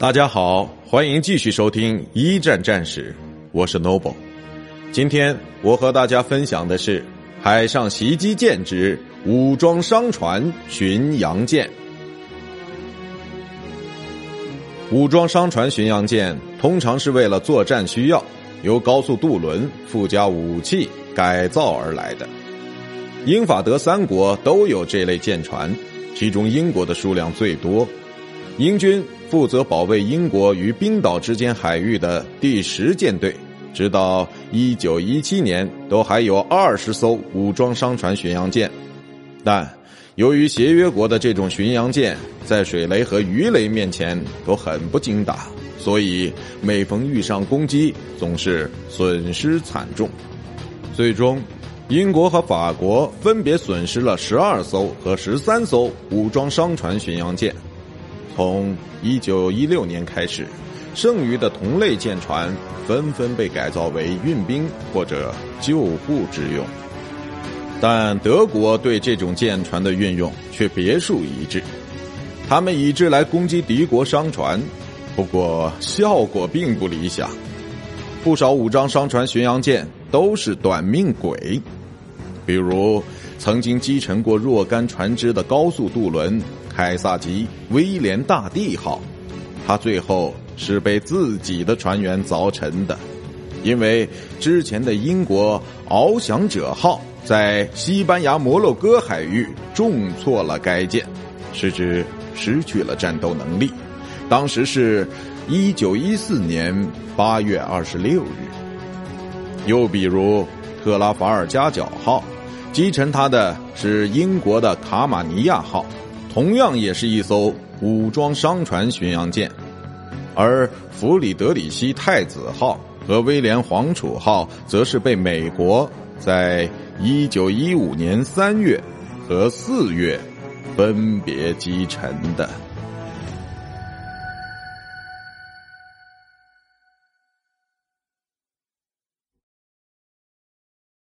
大家好，欢迎继续收听一战战史，我是 Noble。今天我和大家分享的是海上袭击舰之武装商船巡洋舰。武装商船巡洋舰通常是为了作战需要，由高速渡轮附加武器改造而来的。英法德三国都有这类舰船，其中英国的数量最多。英军负责保卫英国与冰岛之间海域的第十舰队，直到一九一七年都还有二十艘武装商船巡洋舰。但由于协约国的这种巡洋舰在水雷和鱼雷面前都很不经打，所以每逢遇上攻击，总是损失惨重。最终，英国和法国分别损失了十二艘和十三艘武装商船巡洋舰。从一九一六年开始，剩余的同类舰船纷纷被改造为运兵或者救护之用，但德国对这种舰船的运用却别树一帜，他们以之来攻击敌国商船，不过效果并不理想，不少武装商船巡洋舰都是短命鬼，比如曾经击沉过若干船只的高速渡轮。凯撒级威廉大帝号，他最后是被自己的船员凿沉的，因为之前的英国翱翔者号在西班牙摩洛哥海域重挫了该舰，使之失去了战斗能力。当时是一九一四年八月二十六日。又比如特拉法尔加角号，击沉它的是英国的卡马尼亚号。同样也是一艘武装商船巡洋舰，而弗里德里希太子号和威廉皇储号则是被美国在一九一五年三月和四月分别击沉的。